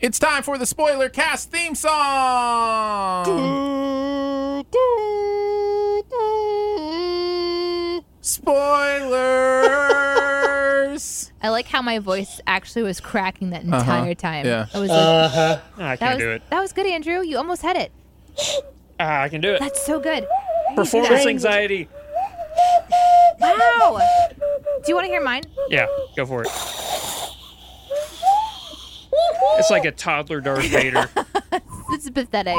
It's time for the spoiler cast theme song. Spoilers. I like how my voice actually was cracking that entire time. Yeah. I was like, Uh-huh. I that can't was do it. that was good, Andrew. You almost had it. Ah, I can do it. That's so good. Performance anxiety. Wow. Do you want to hear mine? Yeah, go for it. It's like a toddler Darth Vader. This is pathetic.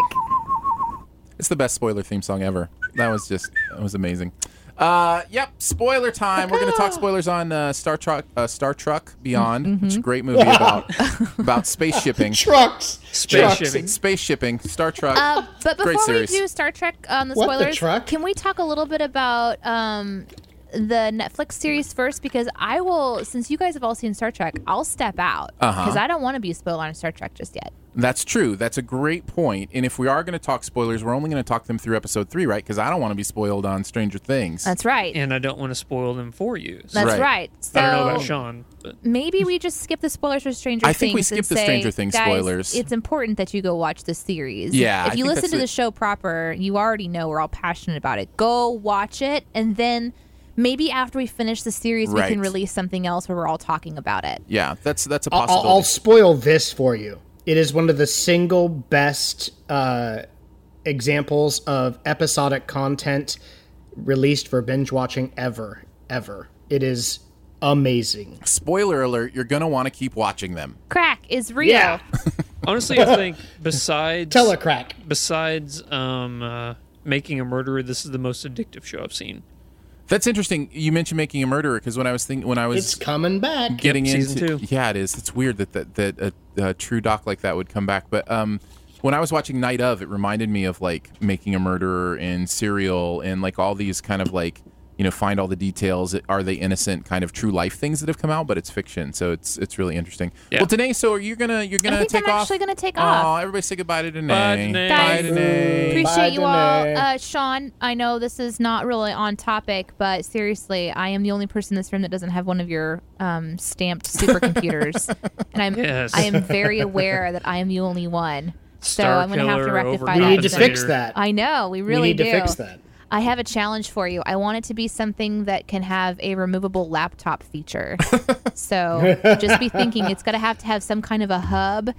It's the best spoiler theme song ever. That was just that was amazing. Uh, yep, spoiler time. We're gonna talk spoilers on uh, Star Trek, uh, Star Trek Beyond, which is a great movie about about space shipping, Trucks. Space Trucks. shipping. space shipping, Star Trek. Uh, but Great before we series. do Star Trek on the What the spoilers, truck? can we talk a little bit about um, the Netflix series first? Because I will, since you guys have all seen Star Trek, I'll step out Uh-huh. because I don't want to be spoiled on Star Trek just yet. That's true. That's a great point. And if we are going to talk spoilers, we're only going to talk them through episode three, right? Because I don't want to be spoiled on Stranger Things. That's right. and I don't want to spoil them for you. So That's Right. right. So I don't know about Sean, but maybe we just skip the spoilers for Stranger I Things. I think we skip the say, Stranger Things "Guys, spoilers." It's important that you go watch the series. Yeah, If I you listen to the- the show proper, you already know we're all passionate about it. Go watch it, and then maybe after we finish the series, we can release something else where we're all talking about it. yeah, that's that's a I'll, possibility. I'll spoil this for you. It is one of the single best uh, examples of episodic content released for binge watching ever, ever. It is amazing. Spoiler alert: You're going to want to keep watching them. Crack is real. Yeah. honestly, I think besides Telecrack. besides um, uh, making a murderer, this is the most addictive show I've seen. That's interesting. You mentioned making a murderer because when I was thinking when I was It's coming back. getting season into two. yeah, it is. It's weird that that, that a, a true doc like that would come back. But um, when I was watching Night of, it reminded me of like making a murderer and Serial and like all these kind of like you know find all the details. Are they innocent? Kind of true life things that have come out, but it's fiction, so it's it's really interesting. Yeah. Well, Danae, so are you gonna you're gonna think take I'm off? actually gonna take Oh, off. everybody say goodbye to Danae. Bye, Danae. Bye, Danae. Appreciate Bye, you all. Uh, Sean, I know this is not really on topic, but seriously, I am the only person in this room that doesn't have one of your um, stamped supercomputers. and I'm Yes. I am very aware that I am the only one. So Star I'm going to have to killer, rectify we that. need to fix that. I know, we really we need do. to fix that. I have a challenge for you. I want it to be something that can have a removable laptop feature. so just be thinking it's going to have to have some kind of a hub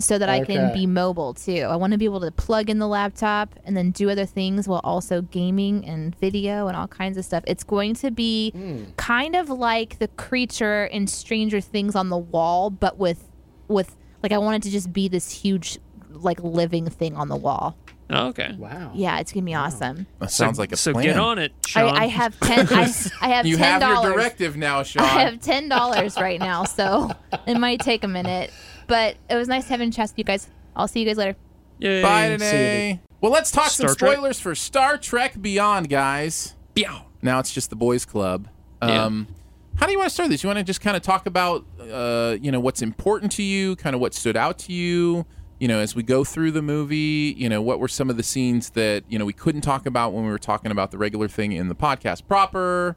so that I can be mobile too. I want to be able to plug in the laptop and then do other things while also gaming and video and all kinds of stuff. It's going to be Hmm. kind of like the creature in Stranger Things on the wall, but with with like I want it to just be this huge like living thing on the wall. Oh, okay. Wow. Yeah, it's gonna be awesome. That sounds like a so plan. So get on it, Sean. I, I have ten. I, I have You ten have your dollars. directive now, Sean. I have ten dollars right now, so it might take a minute. But it was nice having a chat with you guys. I'll see you guys later. Yay. Bye, Danae. Well, let's talk some Star Trek? spoilers for Star Trek Beyond, guys. Meow. Now it's just the boys' club. Yeah. Um, How do you want to start this? You want to just kind of talk about, uh, you know, what's important to you, kind of what stood out to you, you know, as we go through the movie, you know, what were some of the scenes that you know we couldn't talk about when we were talking about the regular thing in the podcast proper.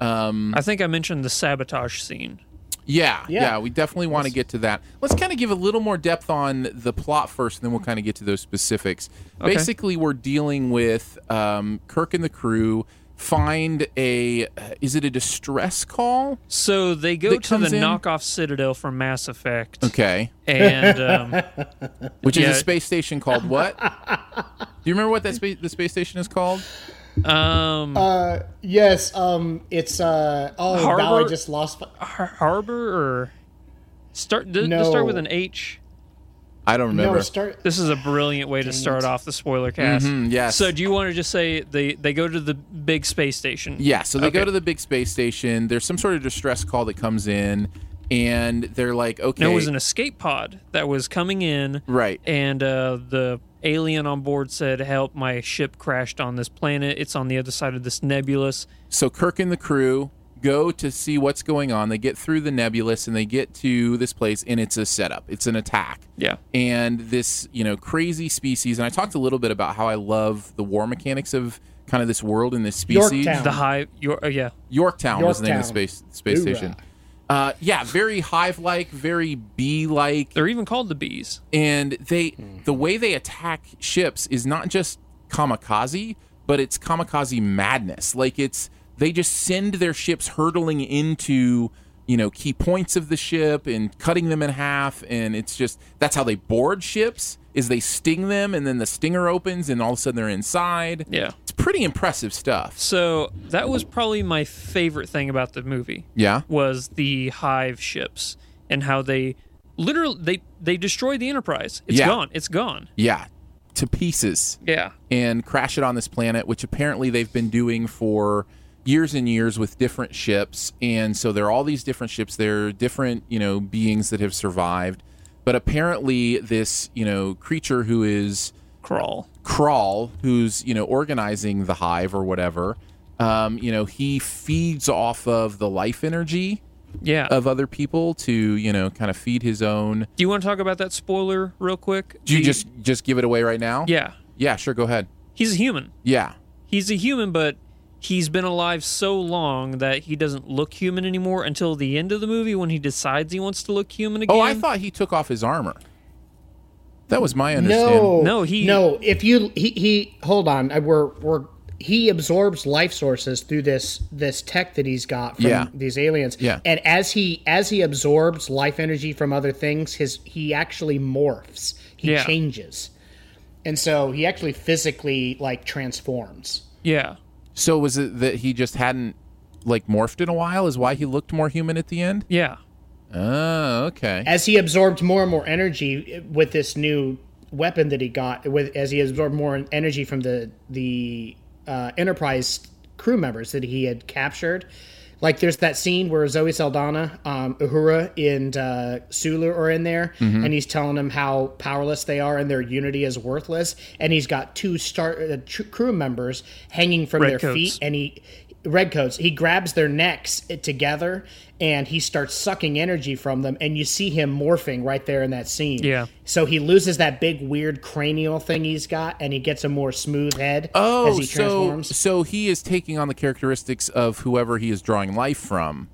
Um, I think I mentioned the sabotage scene. yeah, yeah, Yeah. we definitely want to get to that. Let's kind of give a little more depth on the plot first, and then we'll kind of get to those specifics. Okay. Basically, we're dealing with um, Kirk and the crew find a is it a distress call? So they go That to the in- knockoff Citadel from Mass Effect, Okay, and um, which is a space station called what? Do you remember what that space the space station is called? um, Uh, yes. Um, it's uh. Oh, now I just lost. Har- Harbor or start. Does No. start with an H? I don't remember. No, start. This is a brilliant way to start off the spoiler cast. Mhm, yes. So do you want to just say they they go to the big space station? Yeah, so they go to the big space station. There's some sort of distress call that comes in, and they're like, okay, No, it was an escape pod that was coming in. right. and uh, the alien on board said, "Help! My ship crashed on this planet. It's on the other side of this nebulous." So Kirk and the crew go to see what's going on. They get through the nebulous and they get to this place, and it's a setup. It's an attack. Yeah, And this, you know, crazy species. And I talked a little bit about how I love the war mechanics of kind of this world and this species. Yorktown. the hive. Your, uh, yeah, Yorktown, was the name of the space space Hoorah. station. Uh, yeah, very hive-like, very bee-like. they're even called the bees. and they the way they attack ships is not just kamikaze but it's kamikaze madness like it's they just send their ships hurtling into you know key points of the ship and cutting them in half and it's just that's how they board ships is they sting them and then the stinger opens and all of a sudden they're inside Yeah. it's pretty impressive stuff So that was probably my favorite thing about the movie yeah was the hive ships and how they literally they they destroyed the Enterprise. It's Yeah. gone. It's gone. yeah to pieces Yeah. and crash it on this planet, which apparently they've been doing for years and years with different ships. And so there are all these different ships. There are different, you know, beings that have survived. But apparently, this, you know, creature who is Krall. Krall, who's, you know, organizing the hive or whatever, um, you know, he feeds off of the life energy Yeah. of other people to, you know, kind of feed his own. Do you want to talk about that spoiler real quick? Do you The- just just give it away right now? Yeah. Yeah, sure, go ahead. He's a human. Yeah. He's a human, but he's been alive so long that he doesn't look human anymore until the end of the movie when he decides he wants to look human again. Oh, I thought he took off his armor. That was my understanding. No, No, he- no. If you he, he hold on, uh, we're we're he absorbs life sources through this this tech that he's got from Yeah. these aliens. Yeah. and as he as he absorbs life energy from other things, his he actually morphs. He Yeah. changes, and so he actually physically like transforms. Yeah. So was it that he just hadn't like morphed in a while? Is why he looked more human at the end? Yeah. Oh, okay. as he absorbed more and more energy with this new weapon that he got with as he absorbed more energy from the the uh, enterprise crew members that he had captured like there's that scene where zoe saldana um, uhura and uh, sulu are in there and he's telling them how powerless they are and their unity is worthless and he's got two star uh, tr- crew members hanging from Red their coats. feet and he redcoats he grabs their necks eh, together and he starts sucking energy from them and you see him morphing right there in that scene Yeah. so he loses that big weird cranial thing he's got and he gets a more smooth head oh, as he so transforms so he is taking on the characteristics of whoever he is drawing life from.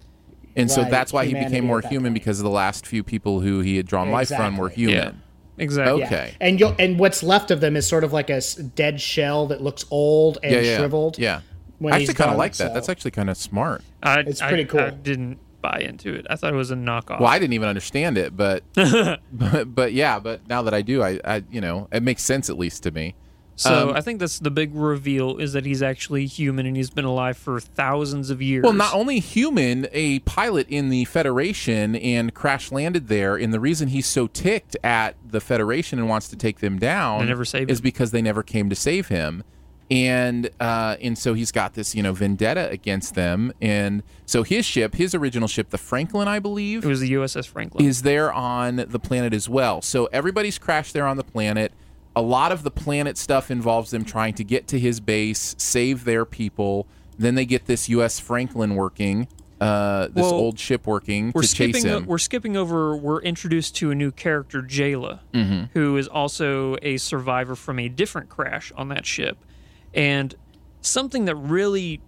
And so that's why he became more human point. because the last few people who he had drawn life from were Exactly. human. Exactly. Yeah. Okay. and you'll and what's left of them is sort of like a dead shell that looks old and Yeah, yeah. shriveled Yeah. When I actually kind of like that. so- That's actually kind of smart. I, It's I- pretty cool. I didn't buy into it. I thought it was a knockoff. Well, I didn't even understand it, but but, but yeah, but now that I do, I, I you know, it makes sense at least to me. so um, I think that's the big reveal is that he's actually human and he's been alive for thousands of years. Well, not only human, a pilot in the Federation and crash landed there. And the reason he's so ticked at the Federation and wants to take them down They never saved is him. because they never came to save him. And uh, and so he's got this you know vendetta against them. And so his ship, his original ship, the Franklin, I believe, it was the USS Franklin. is there on the planet as well. So everybody's crashed there on the planet. A lot of the planet stuff involves them trying to get to his base, save their people. Then they get this U.S. Franklin working, uh, this Well, old ship working we're to chase skipping. o- we're skipping over. We're introduced to a new character, Jaylah, Mm-hmm. who is also a survivor from a different crash on that ship, and something that really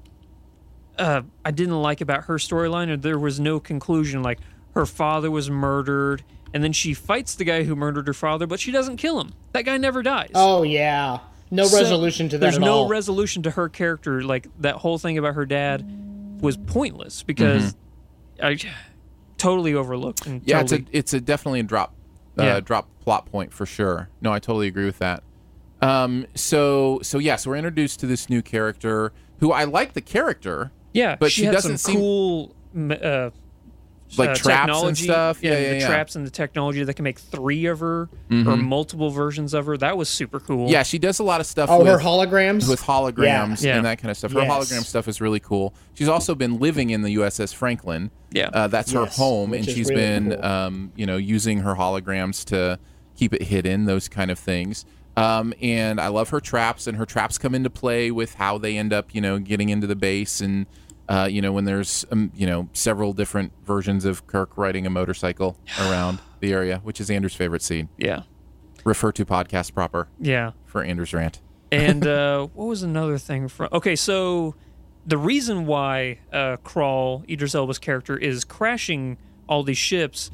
uh, I didn't like about her storyline, or there was no conclusion. Like her father was murdered, and then she fights the guy who murdered her father, but she doesn't kill him. That guy never dies. Oh yeah, no So resolution to that There's at no all. resolution to her character. Like that whole thing about her dad was pointless because I totally overlooked and Mm-hmm. yeah, totally, it's a it's a definitely a drop uh, Yeah. drop plot point for sure. No, I totally agree with that. Um, so so yeah, so we're introduced to this new character who I like the character. yeah. but she, she had doesn't some seem- cool. Uh, Like uh, traps and technology. stuff? Yeah, yeah, the yeah. traps and the technology that can make three of her or multiple versions of her. That was super cool. Yeah, she does a lot of stuff oh, with her holograms. with holograms Yeah. and that kind of stuff. Her Yes. hologram stuff is really cool. She's also been living in the USS Franklin. Yeah. uh, that's her home, and is she's really been, cool. um, you know, using her holograms to keep it hidden. Those kind of things. Um, and I love her traps, and her traps come into play with how they end up, you know, getting into the base, and uh, you know, when there's, um, you know, several different versions of Kirk riding a motorcycle around the area, which is Andrew's favorite scene. yeah, Refer to podcast proper yeah. for Andrew's rant. And uh, what was another thing from? Okay, so the reason why uh, Krall Idris Elba's character is crashing all these ships,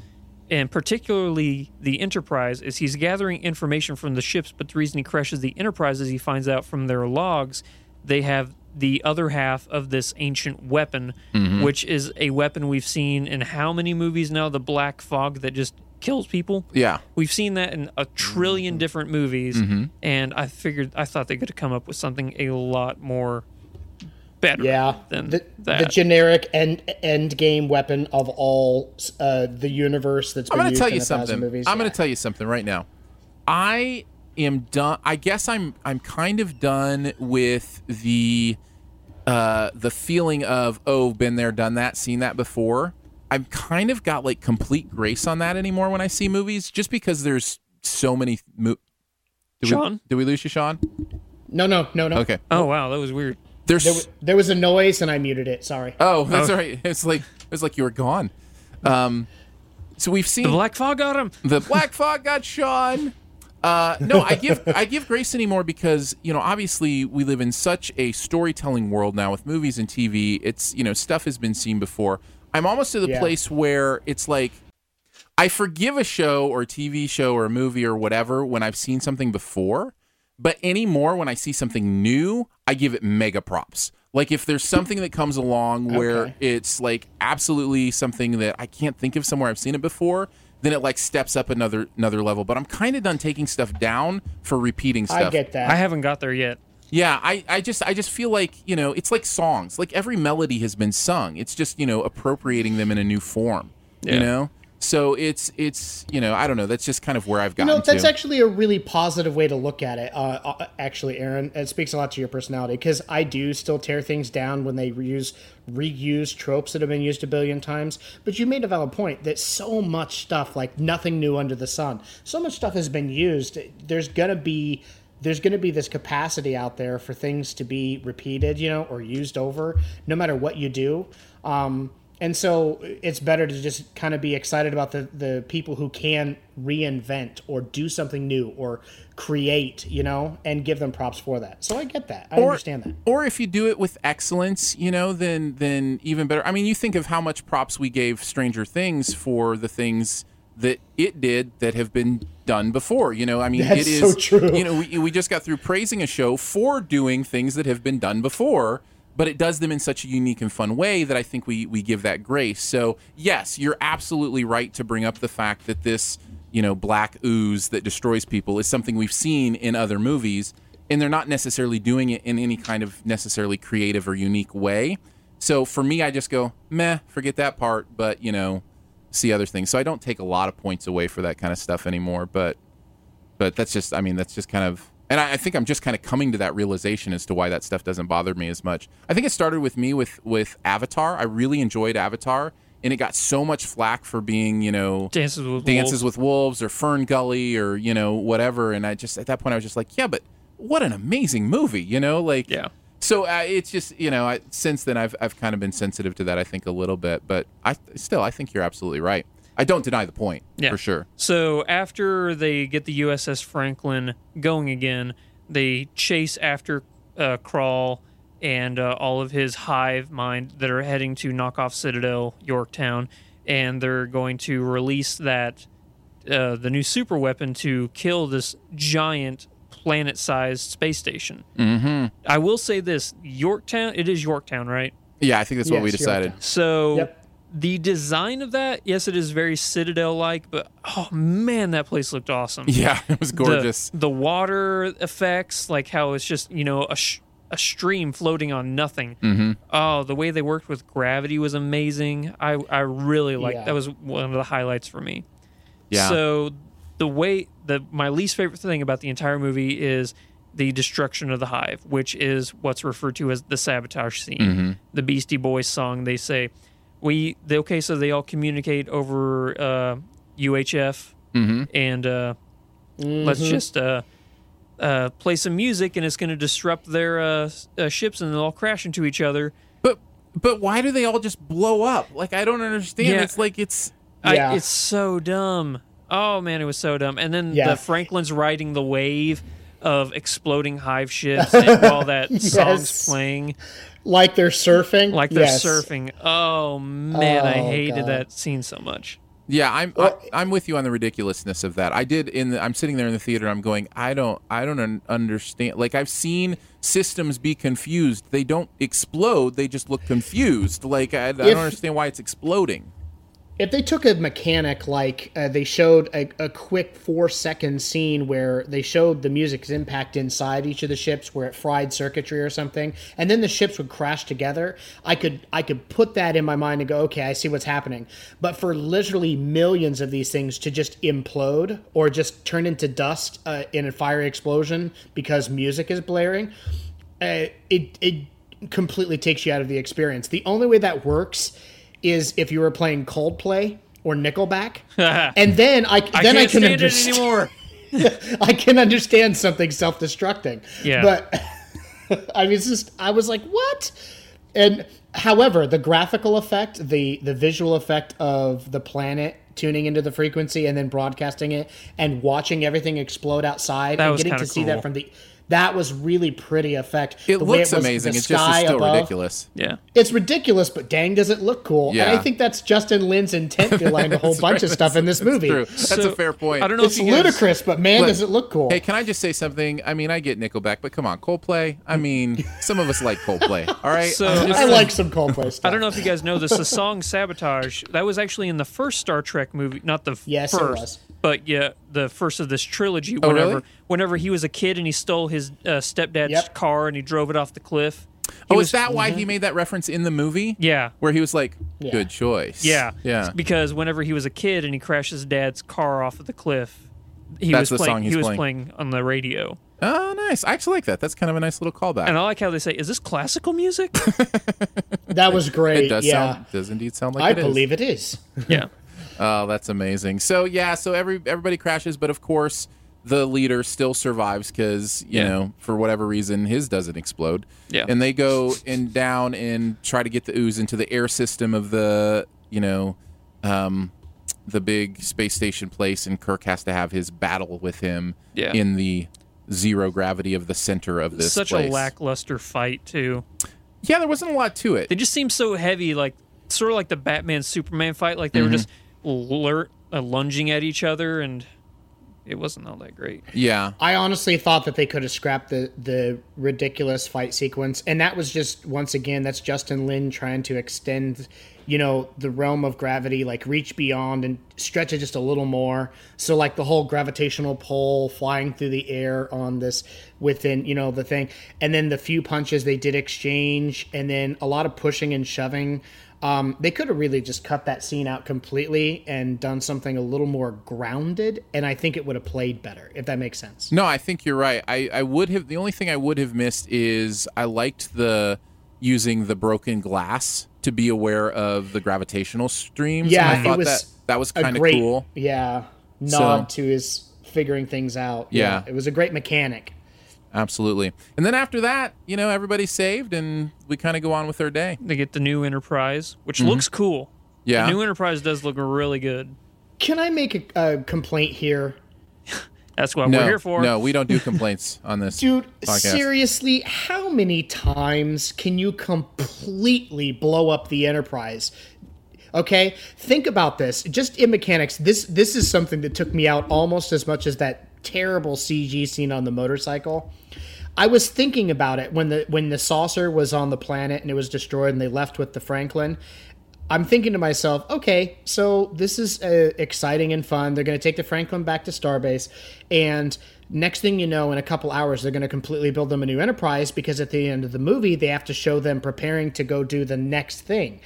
and particularly the Enterprise, is he's gathering information from the ships. But the reason he crashes the Enterprise is he finds out from their logs they have the other half of this ancient weapon, which is a weapon we've seen in how many movies now? The Black Fog that just kills people. Yeah. We've seen that in a trillion different movies, Mm-hmm. and I figured I thought they could have come up with something a lot more better. yeah, than the, that. the generic end end game weapon of all uh, the universe that's I'm been going to used tell in you a thousand something. movies. I'm gonna tell you something right now. I am done. I guess I'm I'm kind of done with the uh, the feeling of oh, been there, done that, seen that before. I've kind of got like complete grace on that anymore when I see movies, just because there's so many. Mo- did Sean? we, did we lose you, Sean? No, no, no, no. Okay. oh wow, that was weird. There's There, wa- there was a noise and I muted it. Sorry. oh, that's all right. It's like it's like you were gone. Um, so we've seen The Black Fog got him. the black fog got Sean. Uh, no, I give I give grace anymore because you know obviously we live in such a storytelling world now with movies and TV. It's you know stuff has been seen before. I'm almost to the Yeah. place where it's like I forgive a show or a TV show or a movie or whatever when I've seen something before, but anymore when I see something new, I give it mega props. Like if there's something that comes along where Okay. it's like absolutely something that I can't think of somewhere I've seen it before, then it like steps up another another level. But I'm kind of done taking stuff down for repeating stuff. I get that. I haven't got there yet. Yeah, I, I just I just feel like you know it's like songs. Like every melody has been sung. It's just you know appropriating them in a new form. You know, so it's it's you know I don't know. That's just kind of where I've You gotten know, that's to. actually a really positive way to look at it. Uh, uh, actually, Aaron, it speaks a lot to your personality because I do still tear things down when they reuse reuse tropes that have been used a billion times. But you made a valid point that so much stuff, like nothing new under the sun, so much stuff has been used. There's gonna be there's going to be this capacity out there for things to be repeated, you know, or used over, no matter what you do. Um, and so it's better to just kind of be excited about the, the people who can reinvent or do something new or create, you know, and give them props for that. So I get that. I understand that. Or if you do it with excellence, you know, then then even better. I mean, you think of how much props we gave Stranger Things for the things that it did that have been done before. You know, I mean, That's it so true. You know, we, we just got through praising a show for doing things that have been done before. But it does them in such a unique and fun way that I think we we give that grace. So yes, you're absolutely right to bring up the fact that this you know black ooze that destroys people is something we've seen in other movies and they're not necessarily doing it in any kind of necessarily creative or unique way so for me i just go meh forget that part but you know see other things so i don't take a lot of points away for that kind of stuff anymore but but that's just i mean that's just kind of and I, I think i'm just kind of coming to that realization as to why that stuff doesn't bother me as much i think it started with me with with avatar i really enjoyed avatar and it got so much flack for being you know Dances with Dances Wolves. with Wolves or Fern Gully or you know whatever and I just at that point I was just like yeah but what an amazing movie you know like Yeah. So uh, it's just you know I, since then I've I've kind of been sensitive to that I think a little bit, but I still I think you're absolutely right. I don't deny the point Yeah. for sure. So after they get the USS Franklin going again, they chase after uh, Krall and uh, all of his hive mind that are heading to knock off Citadel, Yorktown, and they're going to release that uh, the new super weapon to kill this giant planet-sized space station. Mm-hmm. I will say this: Yorktown. It is Yorktown, right? Yeah, I think that's what we decided. okay. So Yep. The design of that, yes, it is very Citadel like, but oh man, that place looked awesome. Yeah, it was The- gorgeous. The, water effects, like how it's just you know a sh- a stream floating on nothing. Mm-hmm. Oh, the way they worked with gravity was amazing. I I really liked Yeah. that was one of the highlights for me. Yeah. So the way the my least favorite thing about the entire movie is the destruction of the hive, which is what's referred to as the sabotage scene. Mm-hmm. The Beastie Boys song. They say we they, okay, so they all communicate over uh, UHF, Mm-hmm. and uh, let's just uh, uh, play some music, and it's going to disrupt their uh, uh, ships, and they'll all crash into each other. But but why do they all just blow up? Like I don't understand. Yeah. It's like it's Yeah. I, it's so dumb. Oh man, it was so dumb. And then Yeah. the Franklin's riding the wave of exploding hive ships and all that song's playing, Like they're surfing. like they're Yes. surfing. Oh man, I Oh, hated God. that scene so much. yeah. I'm Well- I, I'm with you on the ridiculousness of that. I did in the, I'm sitting there in the theater. I'm going. I don't I don't understand. Like I've seen systems be confused. They don't explode. They just look confused. Like I, I don't understand why it's exploding. If they took a mechanic like uh, they showed a, a quick four second scene where they showed the music's impact inside each of the ships where it fried circuitry or something, and then the ships would crash together, I could I could put that in my mind and go, okay, I see what's happening. But for literally millions of these things to just implode or just turn into dust uh, in a fiery explosion because music is blaring, uh, it it completely takes you out of the experience. The only way that works is if you were playing Coldplay or Nickelback, and then I I then can't I, can understand. anymore. I can understand something self-destructing. Yeah. but I was just I was like, what? And however, the graphical effect, the the visual effect of the planet tuning into the frequency and then broadcasting it and watching everything explode outside That and getting to see that from the that was really pretty effect. It The way looks was- amazing. It's just sky it's still above. ridiculous. Yeah. It's ridiculous, but dang, does it look cool? And Yeah. I think that's Justin Lin's intent behind a whole bunch right. of stuff in this movie. True. That's So, a fair point. I don't know It's if you guys, ludicrous, but man, Look, does it look cool. Hey, can I just say something? I mean, I get Nickelback, but come on, Coldplay. I mean, some of us like Coldplay. All right. So- I'm I like some Coldplay stuff. I don't know if you guys know this. The song "Sabotage" that was actually in the first Star Trek movie, not the Yes, it first, was. But yeah, the first of this trilogy. Oh, Whenever, really? whenever he was a kid and he stole his uh, stepdad's Yep. car and he drove it off the cliff. He oh, was- is that why he made that reference in the movie? Yeah. Where he was like, "Good choice." Yeah, Yeah. Because whenever he was a kid and he crashed his dad's car off of the cliff, he That's was the playing. song he was playing. playing on the radio, Oh, nice. I actually like that. That's kind of a nice little callback. and I like how they say, "Is this classical music?" That was great. it does yeah. sound does indeed sound like that? I it is. believe it is. yeah. Oh, that's amazing. So yeah, so every everybody crashes, but of course the leader still survives because you Yeah. know for whatever reason his doesn't explode. Yeah. And they go and down and try to get the ooze into the air system of the you know um, the big space station place, and Kirk has to have his battle with him Yeah. in the zero gravity of the center of this Such place. a lackluster fight too. Yeah, there wasn't a lot to it. They just seemed so heavy, like sort of like the Batman Superman fight. Like they Mm-hmm. were just lur- uh, lunging at each other, and it wasn't all that great. yeah. I honestly thought that they could have scrapped the the ridiculous fight sequence, and that was just once again that's Justin Lin trying to extend, you know, the realm of gravity, like reach beyond and stretch it just a little more. So like the whole gravitational pull flying through the air on this within you know the thing, and then the few punches they did exchange, and then a lot of pushing and shoving. Um, they could have really just cut that scene out completely and done something a little more grounded, and I think it would have played better, if that makes sense. No, I think you're right. I, I would have the only thing I would have missed is I liked the using the broken glass to be aware of the gravitational streams. Yeah, and I thought it was that that was kind of cool. Yeah, nod So- to his figuring things out. Yeah. it was a great mechanic. Absolutely. And then after that, you know, everybody's saved, and we kind of go on with our day. They get the new Enterprise, which looks cool. Mm-hmm. Yeah. The new Enterprise does look really good. Can I make a, a complaint here? That's what no, we're here for. no, we don't do complaints on this Dude, podcast. seriously, how many times can you completely blow up the Enterprise? Okay, think about this. Just in mechanics, this this is something that took me out almost as much as that terrible CG scene on the motorcycle. I was thinking about it when the when the saucer was on the planet and it was destroyed and they left with the Franklin. I'm thinking to myself, okay, so this is uh, exciting and fun. They're going to take the Franklin back to Starbase, and next thing you know, in a couple hours, they're going to completely build them a new Enterprise because at the end of the movie, they have to show them preparing to go do the next thing.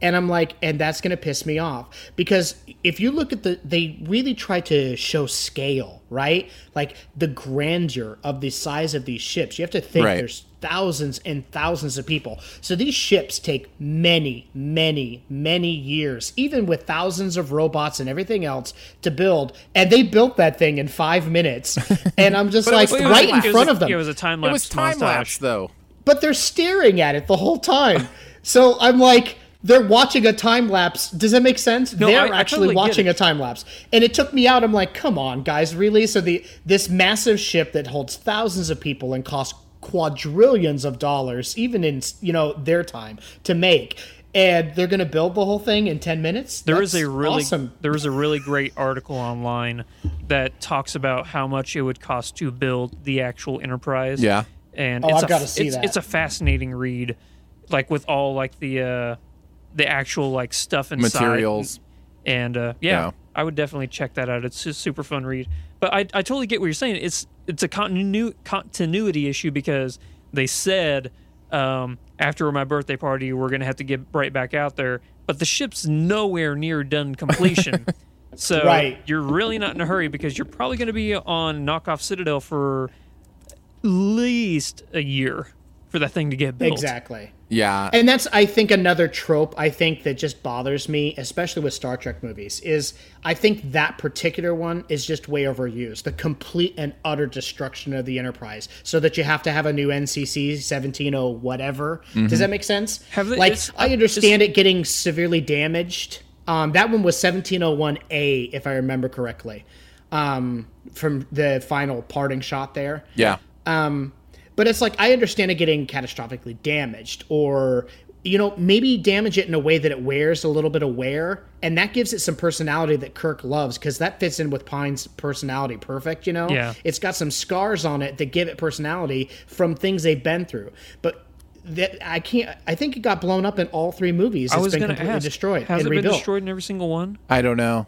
And I'm like, and that's going to piss me off because if you look at the, they really try to show scale, right? Like the grandeur of the size of these ships. You have to think Right. there's thousands and thousands of people. So these ships take many, many, many years, even with thousands of robots and everything else to build. And they built that thing in five minutes. And I'm just like was right time in front a- of them It was a time lapse. It lapse. was time lapse though. but they're staring at it the whole time. so I'm like, they're watching a time lapse. Does that make sense? No, they're I- I actually totally watching a time lapse, and it took me out. I'm like, come on, guys, really? So the this massive ship that holds thousands of people and costs quadrillions of dollars, even in you know their time to make. And they're going to build the whole thing in ten minutes. There is That's a really awesome. there is a really great article online that talks about how much it would cost to build the actual Enterprise. Yeah. and Oh, it's I've gotta see it's, that. It's a fascinating read, like with all like the uh, the actual like stuff inside Materials. and uh, yeah, Yeah. I would definitely check that out. It's a super fun read. But I, I totally get what you're saying. It's it's a continu- continuity issue because they said um, after my birthday party we're gonna have to get right back out there, but the ship's nowhere near done completion. so Right. you're really not in a hurry because you're probably gonna be on knockoff Citadel for at least a year for that thing to get built. Exactly. Yeah. And that's, I think, another trope I think that just bothers me, especially with Star Trek movies, is I think that particular one is just way overused. The complete and utter destruction of the Enterprise, so that you have to have a new NCC 170 whatever. Does that make sense? Have they- like, it's- I understand it getting severely damaged. Um, that one was 1701A, if I remember correctly, um, from the final parting shot there. yeah. Um, but it's like I understand it getting catastrophically damaged, or you know maybe damage it in a way that it wears a little bit of wear, and that gives it some personality that Kirk loves because that fits in with Pine's personality perfect. You know, Yeah. it's got some scars on it that give it personality from things they've been through, but. That I can't. I think it got blown up in all three movies. I It's was been going to completely ask, destroyed has and it been destroyed in every single one? I don't know.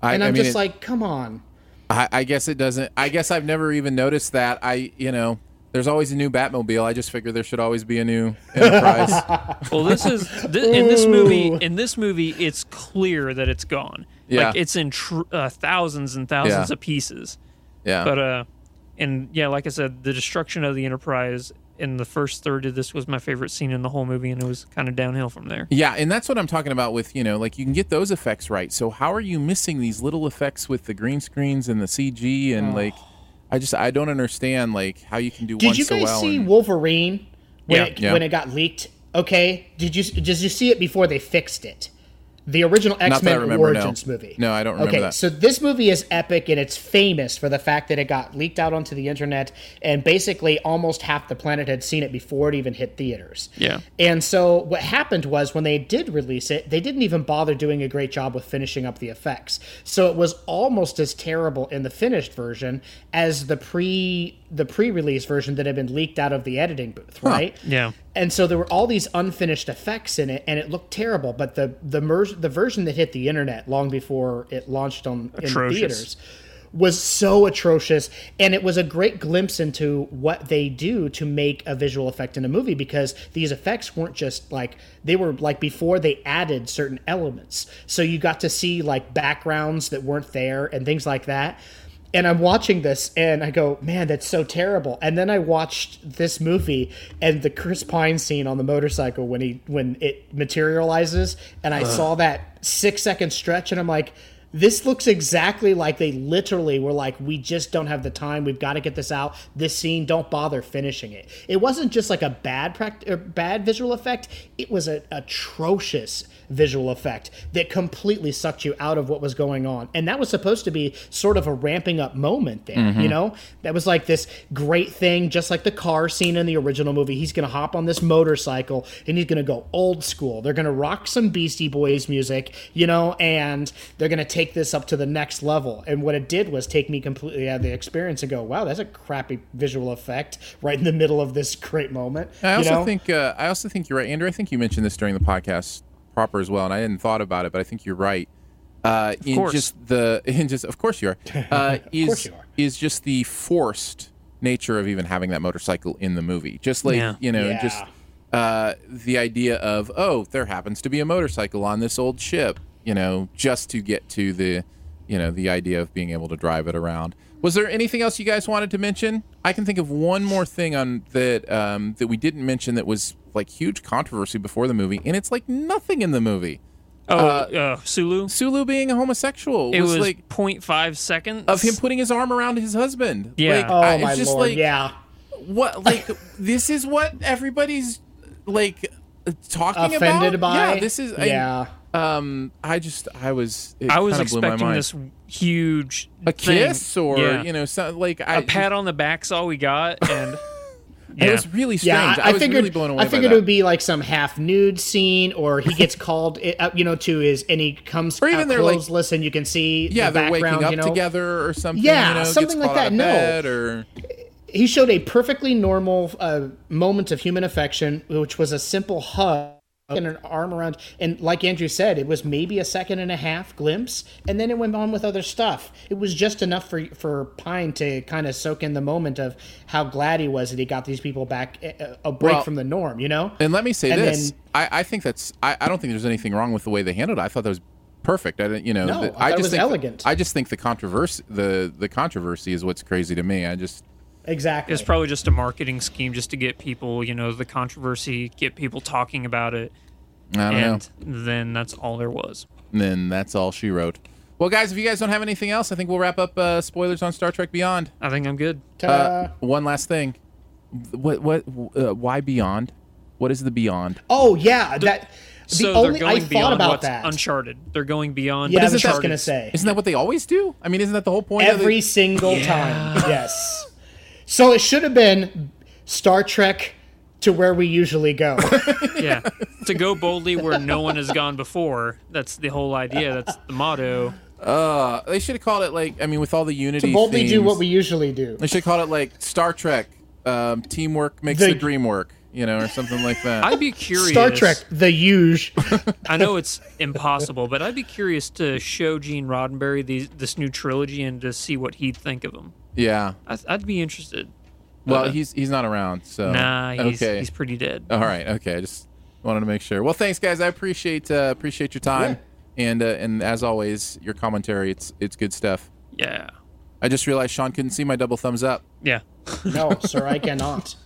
I, and I I'm mean, just it- like, come on. I, I guess it doesn't. I guess I've never even noticed that. I, you know, there's always a new Batmobile. I just figure there should always be a new Enterprise. Well, this is thi- in this movie. In this movie, it's clear that it's gone. Yeah. Like it's in tr- uh, thousands and thousands Yeah. of pieces. yeah. But uh, and yeah, like I said, the destruction of the Enterprise in the first third of this was my favorite scene in the whole movie, and it was kind of downhill from there. Yeah, and that's what I'm talking about with, you know, like you can get those effects right. So how are you missing these little effects with the green screens and the CG and like I just I don't understand like how you can do one Did you so guys well. see and- Wolverine when Yeah. it Yeah. when it got leaked? Okay, did you did you see it before they fixed it? The original X Men remember, no. Origins movie. No, I don't remember okay, that. so this movie is epic and it's famous for the fact that it got leaked out onto the internet and basically almost half the planet had seen it before it even hit theaters. Yeah. And so what happened was when they did release it, they didn't even bother doing a great job with finishing up the effects. So it was almost as terrible in the finished version as the pre the pre-release version that had been leaked out of the editing booth, right? Yeah. And so there were all these unfinished effects in it, and it looked terrible. But the the mer- the version that hit the internet long before it launched on in the theaters was so atrocious and it was a great glimpse into what they do to make a visual effect in a movie because these effects weren't just like they were like before they added certain elements so you got to see like backgrounds that weren't there and things like that and I'm watching this and I go, man, that's so terrible. And then I watched this movie and the Chris Pine scene on the motorcycle when he when it materializes and I saw that six second stretch and I'm like, This looks exactly like they literally were like, we just don't have the time. We've got to get this out. This scene, don't bother finishing it. It wasn't just like a bad pract- or bad visual effect. It was an atrocious visual effect that completely sucked you out of what was going on. And that was supposed to be sort of a ramping up moment there, you know? That was like this great thing, just like the car scene in the original movie. He's going to hop on this motorcycle and he's going to go old school. They're going to rock some Beastie Boys music, you know, and they're going to take this up to the next level. And what it did was take me completely out of the experience and go, wow, that's a crappy visual effect right in the middle of this great moment. I you also know? think uh, I also think you're right, Andrew. I think you mentioned this during the podcast proper as well, and I hadn't thought about it, but I think you're right. Uh, in course. just the in just of course you are. Uh, is course you are. is just the forced nature of even having that motorcycle in the movie. Just like Yeah. you know, Yeah. just uh, the idea of oh, there happens to be a motorcycle on this old ship. You know, just to get to the you know the idea of being able to drive it around. Was there anything else you guys wanted to mention? I can think of one more thing on that um, that we didn't mention that was like huge controversy before the movie, and it's like nothing in the movie. Oh, uh, Sulu. Sulu being a homosexual It was, was like 0.5 seconds of him putting his arm around his husband. Yeah. Like, Oh I- it's my just lord! like yeah, what like this is what everybody's like talking offended about. by. Yeah, this is I- yeah. um, I just I was it I was kinda blew my expecting mind. this huge a thing. kiss or Yeah. you know something like I, a pat on the back's all we got, and It was really strange. Yeah, I, I, was figured. really blown away I by figured that. it would be like some half nude scene, or he gets called, eh, uh, you know, to his and he comes Or even out they're, like- clothesless, and you can see yeah, the they're background. waking up you know? together or something. Yeah, you know, something gets like that, no. bed or He showed a perfectly normal uh, moment of human affection, which was a simple hug and an arm around. And like Andrew said, it was maybe a second and a half glimpse, and then it went on with other stuff. It was just enough for for Pine to kind of soak in the moment of how glad he was that he got these people back a, a break Well, from the norm. You know. And let me say And this: then- I, I think that's I, I don't think there's anything wrong with the way they handled it. I thought that was perfect. I didn't, you know, No, the- I it just was think elegant. I just think the controversy the the controversy is what's crazy to me. I just Exactly. it's probably just a marketing scheme just to get people, you know, the controversy, get people talking about it, I don't and know. then that's all there was. And then that's all she wrote. Well, guys, if you guys don't have anything else, I think we'll wrap up uh, spoilers on Star Trek Beyond. I think I'm good. Uh, one last thing, what what uh, why Beyond? What is the Beyond? oh yeah, that. The so only they're going I beyond about what's that. Uncharted. They're going beyond. Yeah, I isn't was that- just gonna say Isn't that what they always do? I mean, isn't that the whole point? of every the, single time. Yes. So it should have been Star Trek to where we usually go. yeah, to go boldly where no one has gone before. That's the whole idea. That's the motto. uh, they should have called it like I mean, with all the Unity to boldly do what we usually do. They should call it like Star Trek. Um, teamwork makes The- the, dream work, you know, or something like that. I'd be curious. Star Trek, the huge. I know it's impossible, but I'd be curious to show Gene Roddenberry these, this new trilogy and to see what he'd think of them. Yeah. I, I'd be interested. Well, Uh, he's he's not around, so Nah, he's, okay. he's pretty dead. All right. Okay. I just wanted to make sure. Well, thanks, guys. I appreciate uh, appreciate your time, and uh, and as always, your commentary. It's it's good stuff. Yeah. I just realized Sean couldn't see my double thumbs up. Yeah. No, sir, I cannot.